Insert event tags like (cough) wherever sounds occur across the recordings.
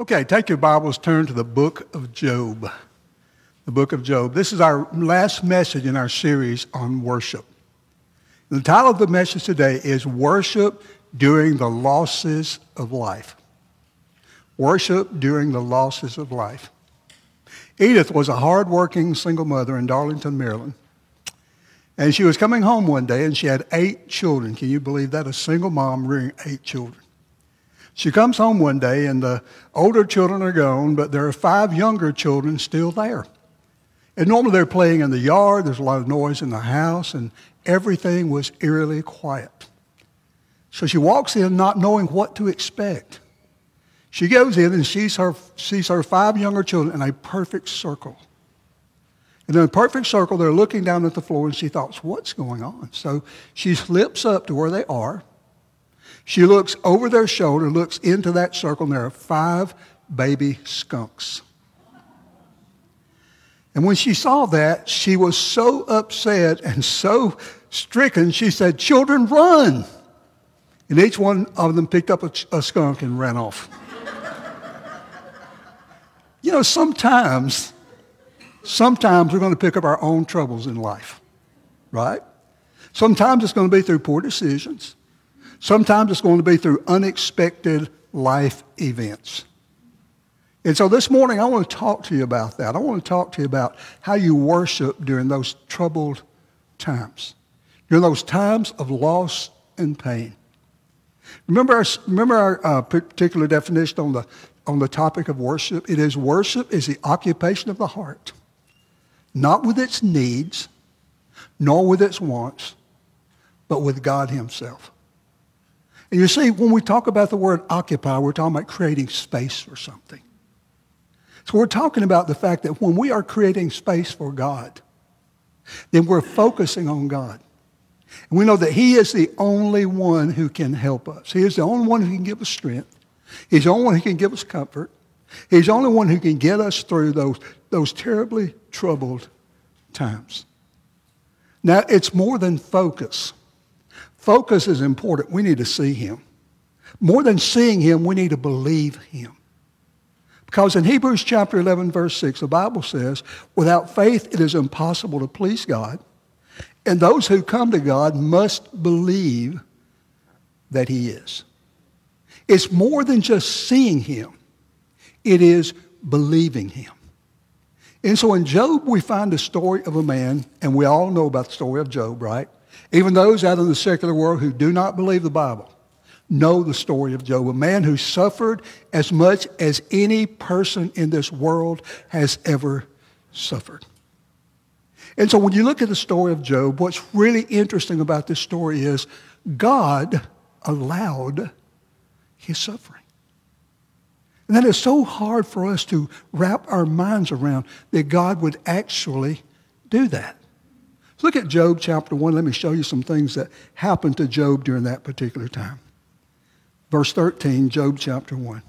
Okay, take your Bibles, turn to the book of Job. The book of Job. This is our last message in our series on worship. The title of the message today is Worship During the Losses of Life. Worship During the Losses of Life. Edith was a hardworking single mother in Darlington, Maryland. And she was coming home one day and she had eight children. Can you believe that? A single mom rearing eight children. She comes home one day and the older children are gone, but there are five younger children still there. And normally they're playing in the yard, there's a lot of noise in the house, and everything was eerily quiet. So she walks in not knowing what to expect. She goes in and sees her, sees her five younger children in a perfect circle. And in a perfect circle, they're looking down at the floor, and she thought, what's going on? So she slips up to where they are, she looks over their shoulder, looks into that circle, and there are five baby skunks. And when she saw that, she was so upset and so stricken, she said, Children, run! And each one of them picked up a, a skunk and ran off. (laughs) you know, sometimes, sometimes we're going to pick up our own troubles in life, right? Sometimes it's going to be through poor decisions. Sometimes it's going to be through unexpected life events. And so this morning, I want to talk to you about that. I want to talk to you about how you worship during those troubled times, during those times of loss and pain. Remember our, remember our uh, particular definition on the, on the topic of worship? It is worship is the occupation of the heart, not with its needs, nor with its wants, but with God himself. And you see, when we talk about the word occupy, we're talking about creating space for something. So we're talking about the fact that when we are creating space for God, then we're focusing on God. And we know that He is the only one who can help us. He is the only one who can give us strength. He's the only one who can give us comfort. He's the only one who can get us through those, those terribly troubled times. Now, it's more than focus. Focus is important. We need to see him. More than seeing him, we need to believe him. Because in Hebrews chapter 11, verse 6, the Bible says, without faith it is impossible to please God. And those who come to God must believe that he is. It's more than just seeing him. It is believing him. And so in Job, we find the story of a man, and we all know about the story of Job, right? Even those out in the secular world who do not believe the Bible know the story of Job, a man who suffered as much as any person in this world has ever suffered. And so when you look at the story of Job, what's really interesting about this story is God allowed his suffering. And that is so hard for us to wrap our minds around that God would actually do that. Look at Job chapter 1. Let me show you some things that happened to Job during that particular time. Verse 13, Job chapter 1.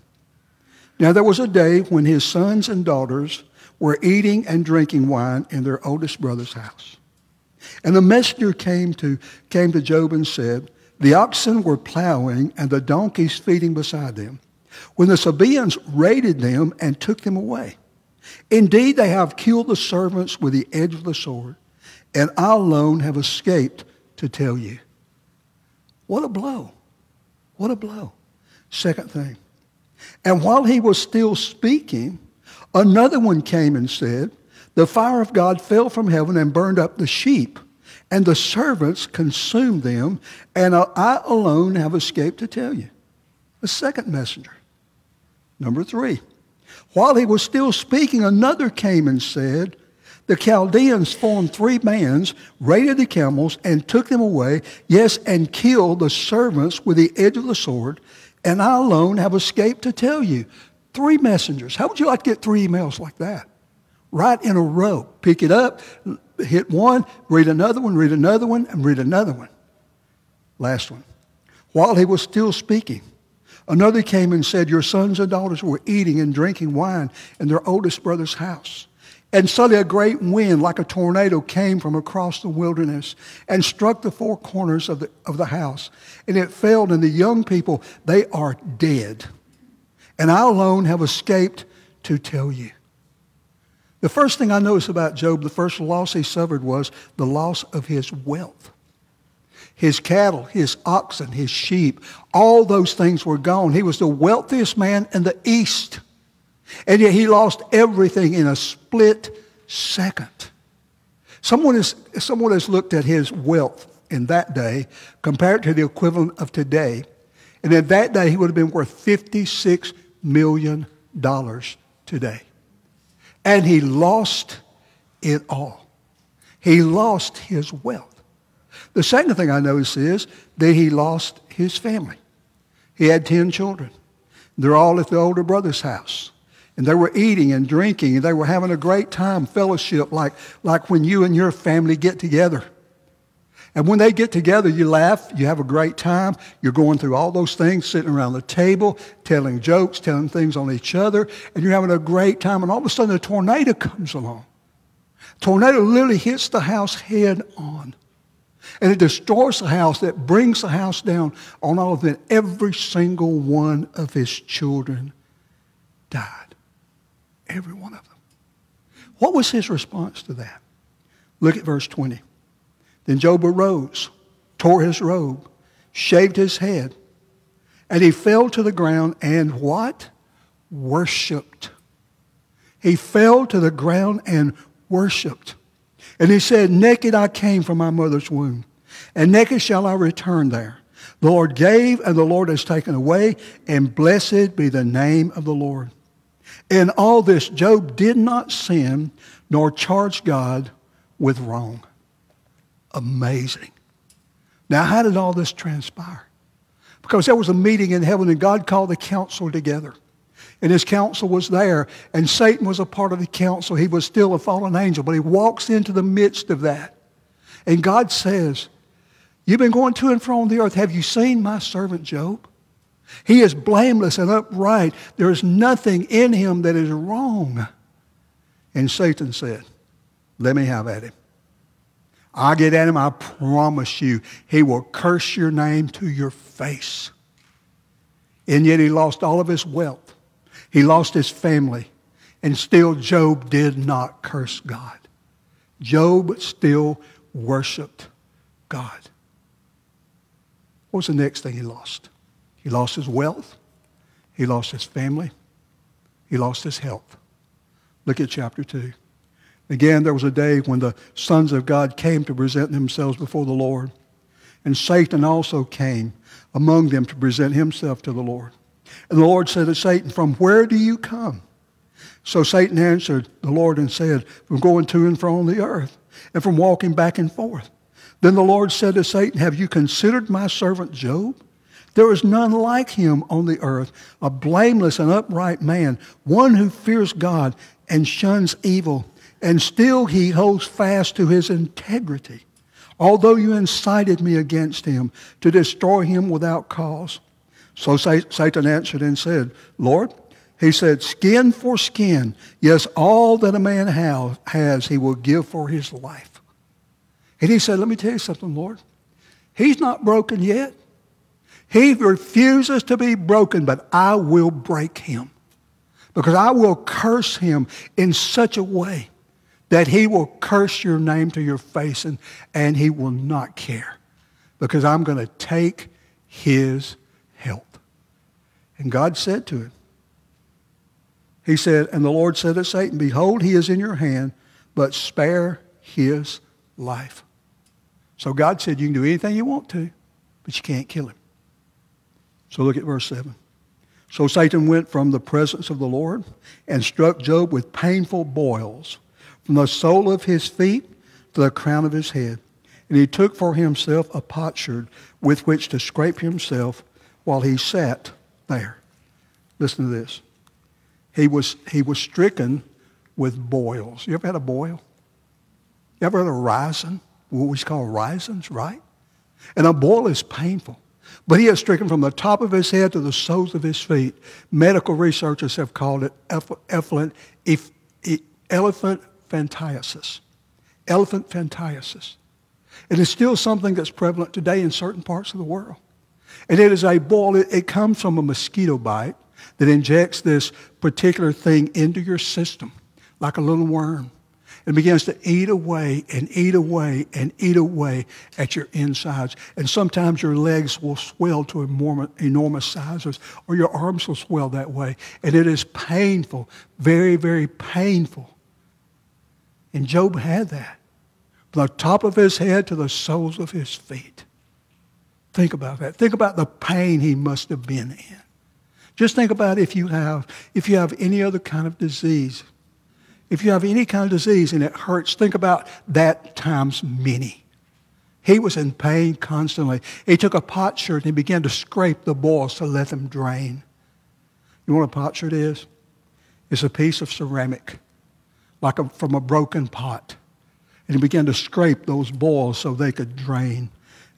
Now there was a day when his sons and daughters were eating and drinking wine in their oldest brother's house. And the messenger came to, came to Job and said, The oxen were plowing and the donkeys feeding beside them, when the Sabaeans raided them and took them away. Indeed, they have killed the servants with the edge of the sword and I alone have escaped to tell you. What a blow. What a blow. Second thing. And while he was still speaking, another one came and said, The fire of God fell from heaven and burned up the sheep, and the servants consumed them, and I alone have escaped to tell you. A second messenger. Number three. While he was still speaking, another came and said, the Chaldeans formed three bands, raided the camels, and took them away, yes, and killed the servants with the edge of the sword, and I alone have escaped to tell you. Three messengers. How would you like to get three emails like that? Right in a row. Pick it up, hit one, read another one, read another one, and read another one. Last one. While he was still speaking, another came and said, Your sons and daughters were eating and drinking wine in their oldest brother's house. And suddenly a great wind, like a tornado, came from across the wilderness and struck the four corners of the, of the house. And it fell, and the young people, they are dead. and I alone have escaped to tell you. The first thing I noticed about Job, the first loss he suffered was the loss of his wealth. His cattle, his oxen, his sheep, all those things were gone. He was the wealthiest man in the East. And yet he lost everything in a split second. Someone, is, someone has looked at his wealth in that day compared to the equivalent of today. And in that day, he would have been worth $56 million today. And he lost it all. He lost his wealth. The second thing I notice is that he lost his family. He had 10 children. They're all at the older brother's house. And they were eating and drinking, and they were having a great time, fellowship, like, like when you and your family get together. And when they get together, you laugh, you have a great time. You're going through all those things, sitting around the table, telling jokes, telling things on each other, and you're having a great time. And all of a sudden, a tornado comes along. tornado literally hits the house head on. And it destroys the house, that brings the house down on all of them. Every single one of his children died. Every one of them. What was his response to that? Look at verse 20. Then Job arose, tore his robe, shaved his head, and he fell to the ground and what? Worshipped. He fell to the ground and worshipped. And he said, Naked I came from my mother's womb, and naked shall I return there. The Lord gave, and the Lord has taken away, and blessed be the name of the Lord. In all this, Job did not sin nor charge God with wrong. Amazing. Now, how did all this transpire? Because there was a meeting in heaven and God called the council together. And his council was there, and Satan was a part of the council. He was still a fallen angel, but he walks into the midst of that. And God says, You've been going to and fro on the earth. Have you seen my servant Job? He is blameless and upright. There is nothing in him that is wrong. And Satan said, Let me have at him. I get at him, I promise you, he will curse your name to your face. And yet he lost all of his wealth. He lost his family. And still Job did not curse God. Job still worshiped God. What was the next thing he lost? He lost his wealth. He lost his family. He lost his health. Look at chapter 2. Again, there was a day when the sons of God came to present themselves before the Lord. And Satan also came among them to present himself to the Lord. And the Lord said to Satan, From where do you come? So Satan answered the Lord and said, From going to and fro on the earth, and from walking back and forth. Then the Lord said to Satan, Have you considered my servant Job? There is none like him on the earth, a blameless and upright man, one who fears God and shuns evil, and still he holds fast to his integrity. Although you incited me against him to destroy him without cause. So Satan answered and said, Lord, he said, skin for skin. Yes, all that a man has, he will give for his life. And he said, let me tell you something, Lord. He's not broken yet. He refuses to be broken, but I will break him. Because I will curse him in such a way that he will curse your name to your face and, and he will not care. Because I'm going to take his health. And God said to him, He said, And the Lord said to Satan, Behold, he is in your hand, but spare his life. So God said, You can do anything you want to, but you can't kill him. So look at verse 7. So Satan went from the presence of the Lord and struck Job with painful boils from the sole of his feet to the crown of his head. And he took for himself a potsherd with which to scrape himself while he sat there. Listen to this. He was, he was stricken with boils. You ever had a boil? You ever had a rising? What we call risings, right? And a boil is painful. But he is stricken from the top of his head to the soles of his feet. Medical researchers have called it elephant, elephant phantiasis. Elephant phantiasis. It is still something that's prevalent today in certain parts of the world. And it is a. It, it comes from a mosquito bite. that injects this particular thing into your system like a little worm and begins to eat away and eat away and eat away at your insides. And sometimes your legs will swell to enormous sizes, or your arms will swell that way. And it is painful, very, very painful. And Job had that from the top of his head to the soles of his feet. Think about that. Think about the pain he must have been in. Just think about if you have if you have any other kind of disease if you have any kind of disease and it hurts, think about that times many. He was in pain constantly. He took a pot potsherd and he began to scrape the boils to let them drain. You know what a potsherd is? It's a piece of ceramic, like a, from a broken pot. And he began to scrape those boils so they could drain.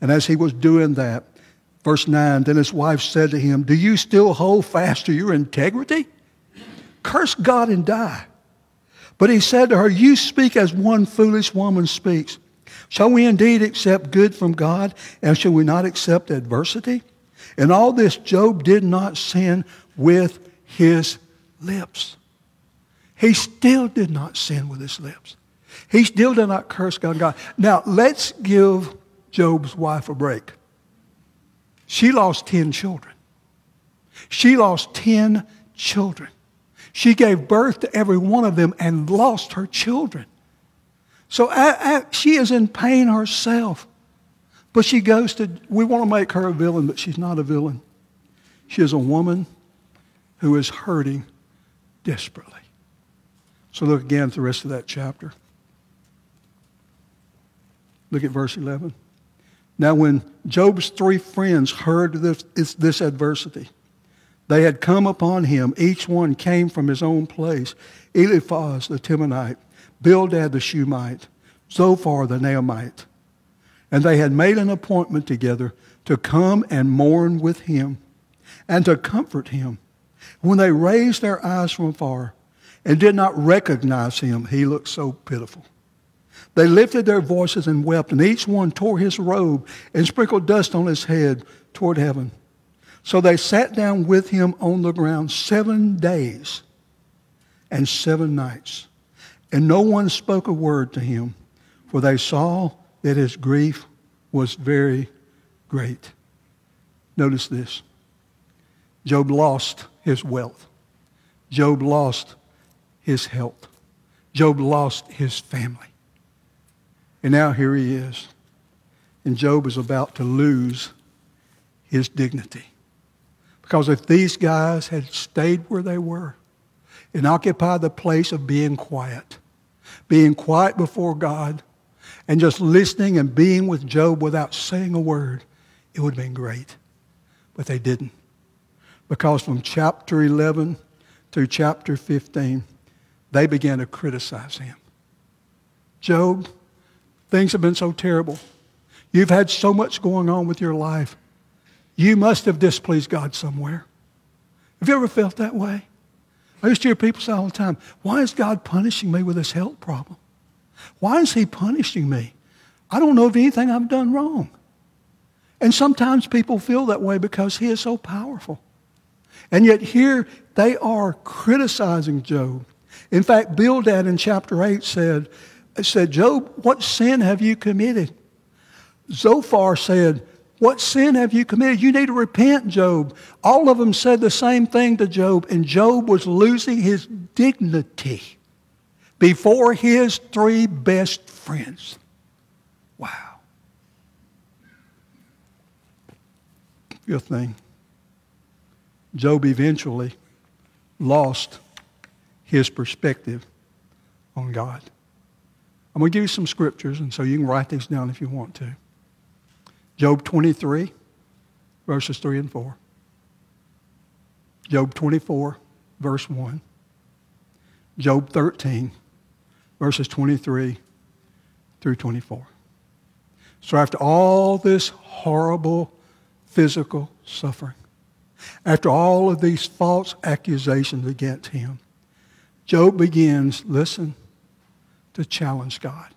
And as he was doing that, verse 9, then his wife said to him, Do you still hold fast to your integrity? Curse God and die. But he said to her, You speak as one foolish woman speaks. Shall we indeed accept good from God, and shall we not accept adversity? In all this, Job did not sin with his lips. He still did not sin with his lips. He still did not curse God. God. Now, let's give Job's wife a break. She lost 10 children. She lost 10 children. She gave birth to every one of them and lost her children. So I, I, she is in pain herself. But she goes to, we want to make her a villain, but she's not a villain. She is a woman who is hurting desperately. So look again at the rest of that chapter. Look at verse 11. Now, when Job's three friends heard this, this adversity, they had come upon him. Each one came from his own place. Eliphaz the Temanite, Bildad the Shuhite, Zophar the Naamite. And they had made an appointment together to come and mourn with him and to comfort him. When they raised their eyes from afar and did not recognize him, he looked so pitiful. They lifted their voices and wept, and each one tore his robe and sprinkled dust on his head toward heaven. So they sat down with him on the ground seven days and seven nights. And no one spoke a word to him, for they saw that his grief was very great. Notice this Job lost his wealth, Job lost his health, Job lost his family. And now here he is. And Job is about to lose his dignity. Because if these guys had stayed where they were and occupied the place of being quiet, being quiet before God, and just listening and being with Job without saying a word, it would have been great. But they didn't. Because from chapter 11 to chapter 15, they began to criticize him. Job, things have been so terrible. You've had so much going on with your life. You must have displeased God somewhere. Have you ever felt that way? I used to hear people say all the time, why is God punishing me with this health problem? Why is he punishing me? I don't know of anything I've done wrong. And sometimes people feel that way because he is so powerful. And yet here they are criticizing Job. In fact, Bildad in chapter 8 said, said, Job, what sin have you committed? Zophar said, what sin have you committed? You need to repent, Job. All of them said the same thing to Job, and Job was losing his dignity before his three best friends. Wow. Fifth thing Job eventually lost his perspective on God. I'm going to give you some scriptures, and so you can write these down if you want to. Job 23, verses 3 and 4. Job 24, verse 1. Job 13, verses 23 through 24. So after all this horrible physical suffering, after all of these false accusations against him, Job begins, listen, to challenge God.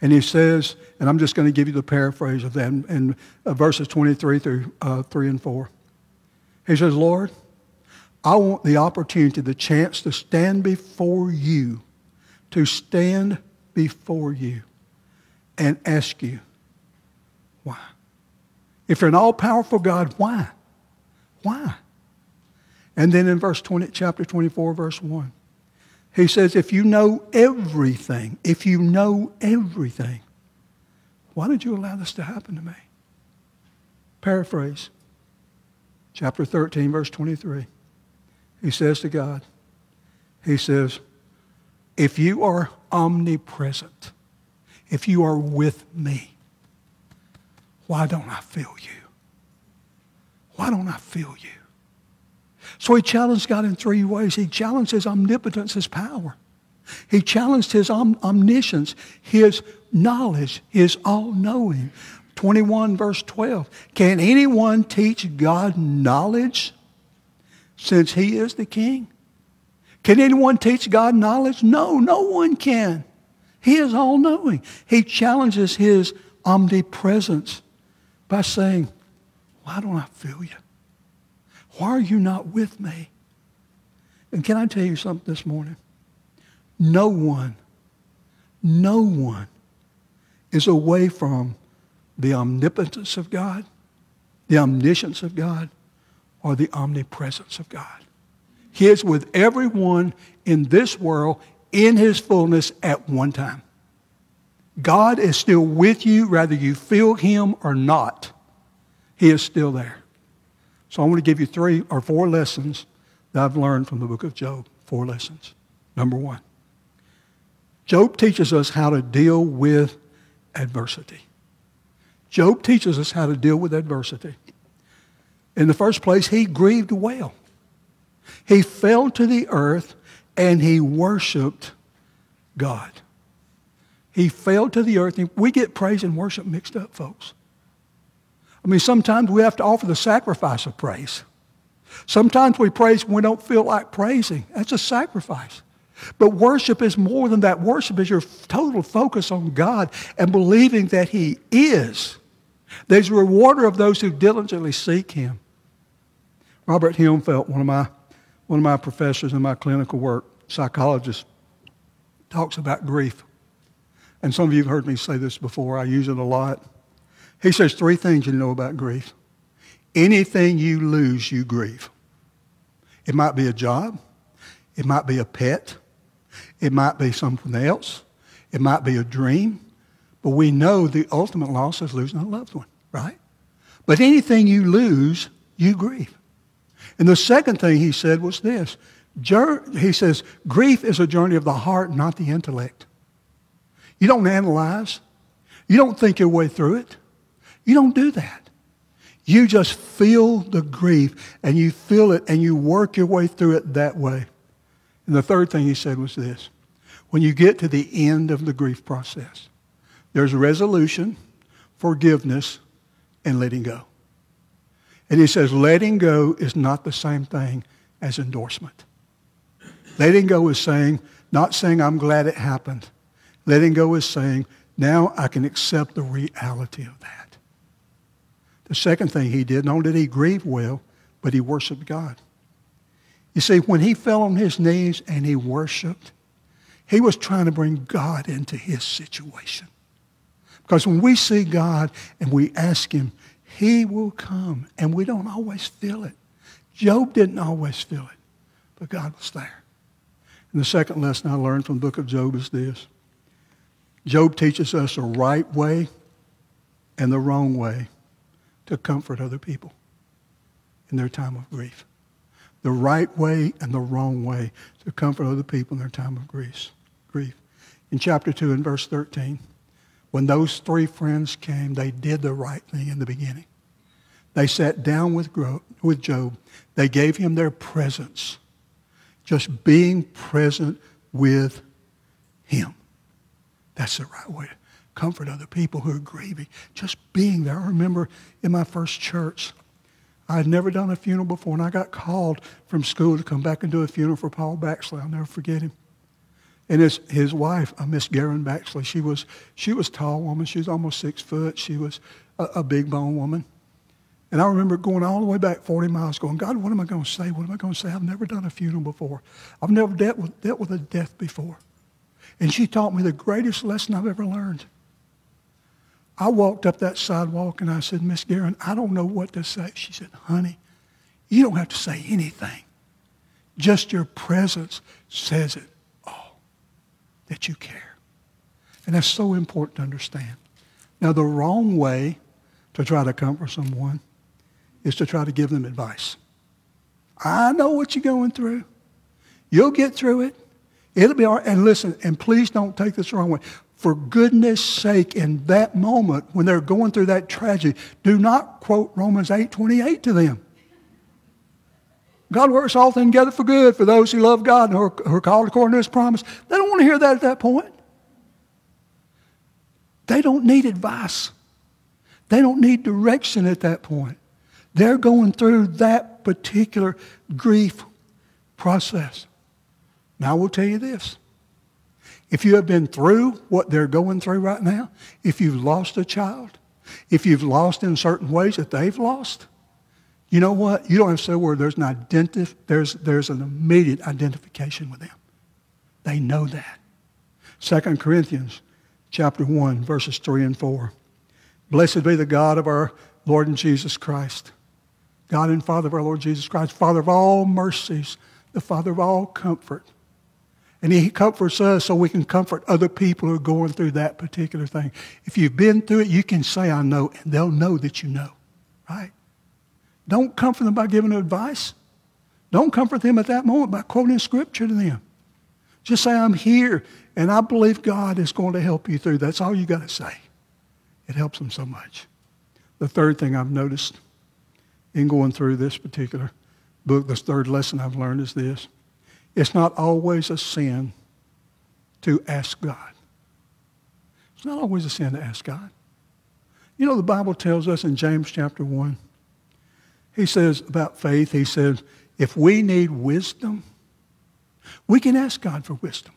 And he says, and I'm just going to give you the paraphrase of that in, uh, verses 23 through uh, 3 and 4. He says, Lord, I want the opportunity, the chance to stand before you, to stand before you and ask you, why? If you're an all-powerful God, why? Why? And then in verse 20, chapter 24, verse 1, he says, if you know everything, if you know everything, why did you allow this to happen to me? Paraphrase. Chapter 13, verse 23. He says to God, he says, if you are omnipresent, if you are with me, why don't I feel you? Why don't I feel you? So he challenged God in three ways. He challenged his omnipotence, his power. He challenged his om- omniscience, his knowledge, his all-knowing. 21 verse 12. Can anyone teach God knowledge since he is the king? Can anyone teach God knowledge? No, no one can. He is all-knowing. He challenges his omnipresence by saying, why don't I feel you? Why are you not with me? And can I tell you something this morning? No one, no one is away from the omnipotence of God, the omniscience of God, or the omnipresence of God. He is with everyone in this world in his fullness at one time. God is still with you, whether you feel him or not. He is still there. So I want to give you three or four lessons that I've learned from the book of Job. Four lessons. Number one, Job teaches us how to deal with adversity. Job teaches us how to deal with adversity. In the first place, he grieved well. He fell to the earth and he worshiped God. He fell to the earth. We get praise and worship mixed up, folks. I mean, sometimes we have to offer the sacrifice of praise. Sometimes we praise when we don't feel like praising. That's a sacrifice. But worship is more than that. Worship is your total focus on God and believing that He is. There's a rewarder of those who diligently seek Him. Robert Hemfelt, one of my, one of my professors in my clinical work, psychologist, talks about grief. And some of you have heard me say this before. I use it a lot. He says three things you know about grief. Anything you lose, you grieve. It might be a job. It might be a pet. It might be something else. It might be a dream. But we know the ultimate loss is losing a loved one, right? But anything you lose, you grieve. And the second thing he said was this. He says, grief is a journey of the heart, not the intellect. You don't analyze. You don't think your way through it. You don't do that. You just feel the grief and you feel it and you work your way through it that way. And the third thing he said was this. When you get to the end of the grief process, there's resolution, forgiveness, and letting go. And he says letting go is not the same thing as endorsement. Letting go is saying, not saying I'm glad it happened. Letting go is saying, now I can accept the reality of that. The second thing he did, not only did he grieve well, but he worshiped God. You see, when he fell on his knees and he worshiped, he was trying to bring God into his situation. Because when we see God and we ask him, he will come. And we don't always feel it. Job didn't always feel it, but God was there. And the second lesson I learned from the book of Job is this. Job teaches us the right way and the wrong way to comfort other people in their time of grief. The right way and the wrong way to comfort other people in their time of grief. grief. In chapter 2 and verse 13, when those three friends came, they did the right thing in the beginning. They sat down with, with Job. They gave him their presence. Just being present with him. That's the right way comfort other people who are grieving. Just being there. I remember in my first church, I had never done a funeral before, and I got called from school to come back and do a funeral for Paul Baxley. I'll never forget him. And his, his wife, uh, Miss Garen Baxley, she was, she was a tall woman. She was almost six foot. She was a, a big bone woman. And I remember going all the way back 40 miles going, God, what am I going to say? What am I going to say? I've never done a funeral before. I've never dealt with, dealt with a death before. And she taught me the greatest lesson I've ever learned. I walked up that sidewalk and I said, Miss Guerin, I don't know what to say. She said, honey, you don't have to say anything. Just your presence says it all, that you care. And that's so important to understand. Now, the wrong way to try to comfort someone is to try to give them advice. I know what you're going through. You'll get through it. It'll be all right. And listen, and please don't take this the wrong way. For goodness sake, in that moment when they're going through that tragedy, do not quote Romans 8 28 to them. God works all things together for good for those who love God and who are, called according to his promise. They don't want to hear that at that point. They don't need advice. They don't need direction at that point. They're going through that particular grief process. Now, I will tell you this. If you have been through what they're going through right now, if you've lost a child, if you've lost in certain ways that they've lost, you know what? You don't have to say a word. There's an, identif- there's, there's an immediate identification with them. They know that. 2 Corinthians chapter 1, verses 3 and 4. Blessed be the God of our Lord and Jesus Christ. God and Father of our Lord Jesus Christ, Father of all mercies, the Father of all comfort. And he comforts us so we can comfort other people who are going through that particular thing. If you've been through it, you can say, I know, and they'll know that you know, right? Don't comfort them by giving them advice. Don't comfort them at that moment by quoting scripture to them. Just say, I'm here, and I believe God is going to help you through. That's all you got to say. It helps them so much. The third thing I've noticed in going through this particular book, this third lesson I've learned is this. It's not always a sin to ask God. It's not always a sin to ask God. You know, the Bible tells us in James chapter 1, he says about faith, he says, if we need wisdom, we can ask God for wisdom.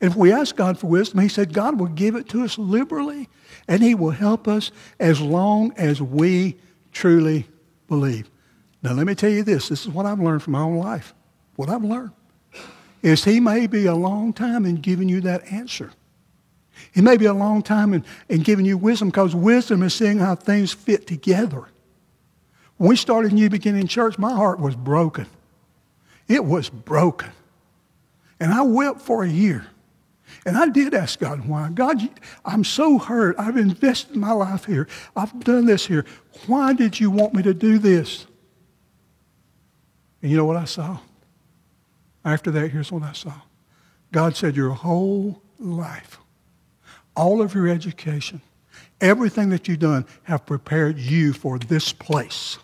And if we ask God for wisdom, he said God will give it to us liberally and he will help us as long as we truly believe. Now let me tell you this. This is what I've learned from my own life. What I've learned is he may be a long time in giving you that answer. He may be a long time in, in giving you wisdom because wisdom is seeing how things fit together. When we started New Beginning Church, my heart was broken. It was broken. And I wept for a year. And I did ask God why. God, I'm so hurt. I've invested my life here. I've done this here. Why did you want me to do this? And you know what I saw? After that, here's what I saw. God said, Your whole life, all of your education, everything that you've done have prepared you for this place.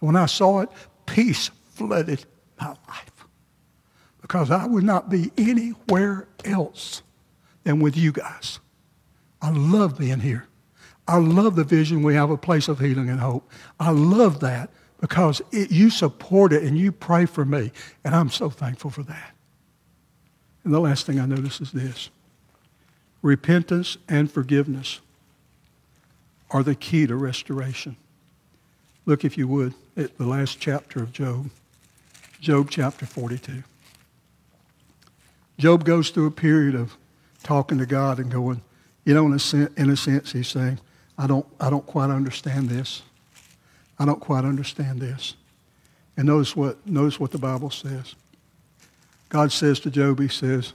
When I saw it, peace flooded my life because I would not be anywhere else than with you guys. I love being here. I love the vision we have a place of healing and hope. I love that because it, you support it and you pray for me, and I'm so thankful for that. And the last thing I notice is this repentance and forgiveness are the key to restoration. Look, if you would, at the last chapter of Job, Job chapter 42. Job goes through a period of talking to God and going, you know, in a, sense, in a sense, he's saying, I don't, I don't quite understand this. I don't quite understand this. And notice what, notice what the Bible says. God says to Job, he says,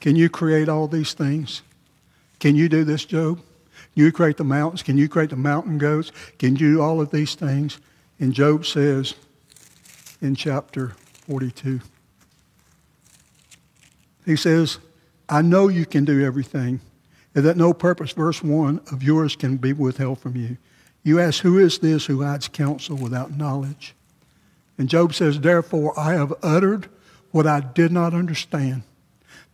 can you create all these things? Can you do this, Job? Can you create the mountains? Can you create the mountain goats? Can you do all of these things? And Job says in chapter 42, he says, I know you can do everything, and that no purpose, verse 1, of yours can be withheld from you. You ask, Who is this who hides counsel without knowledge? And Job says, Therefore I have uttered what I did not understand,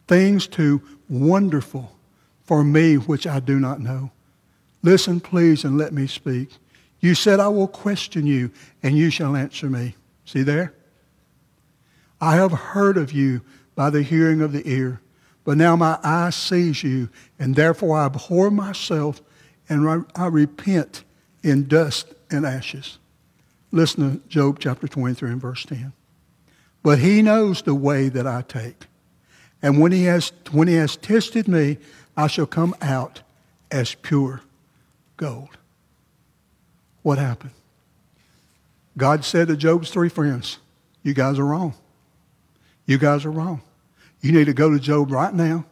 things too wonderful for me which I do not know. Listen, please, and let me speak. You said, I will question you, and you shall answer me. See there? I have heard of you by the hearing of the ear. But now my eye sees you, and therefore I abhor myself, and I repent in dust and ashes. Listen to Job chapter 23 and verse 10. But he knows the way that I take. And when he has, when he has tested me, I shall come out as pure gold. What happened? God said to Job's three friends, You guys are wrong. You guys are wrong. You need to go to Job right now.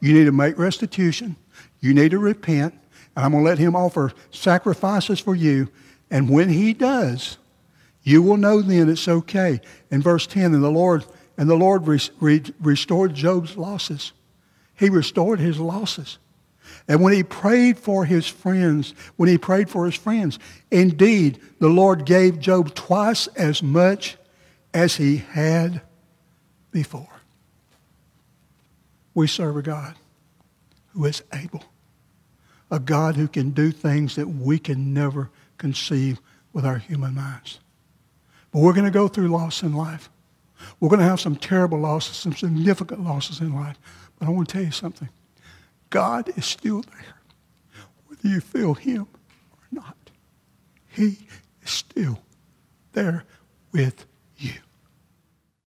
You need to make restitution. You need to repent. And I'm going to let him offer sacrifices for you. And when he does, you will know then it's okay. In verse 10, and the Lord, and the Lord re- re- restored Job's losses. He restored his losses. And when he prayed for his friends, when he prayed for his friends, indeed, the Lord gave Job twice as much as he had before. We serve a God who is able, a God who can do things that we can never conceive with our human minds. But we're going to go through loss in life. We're going to have some terrible losses, some significant losses in life. But I want to tell you something. God is still there, whether you feel Him or not. He is still there with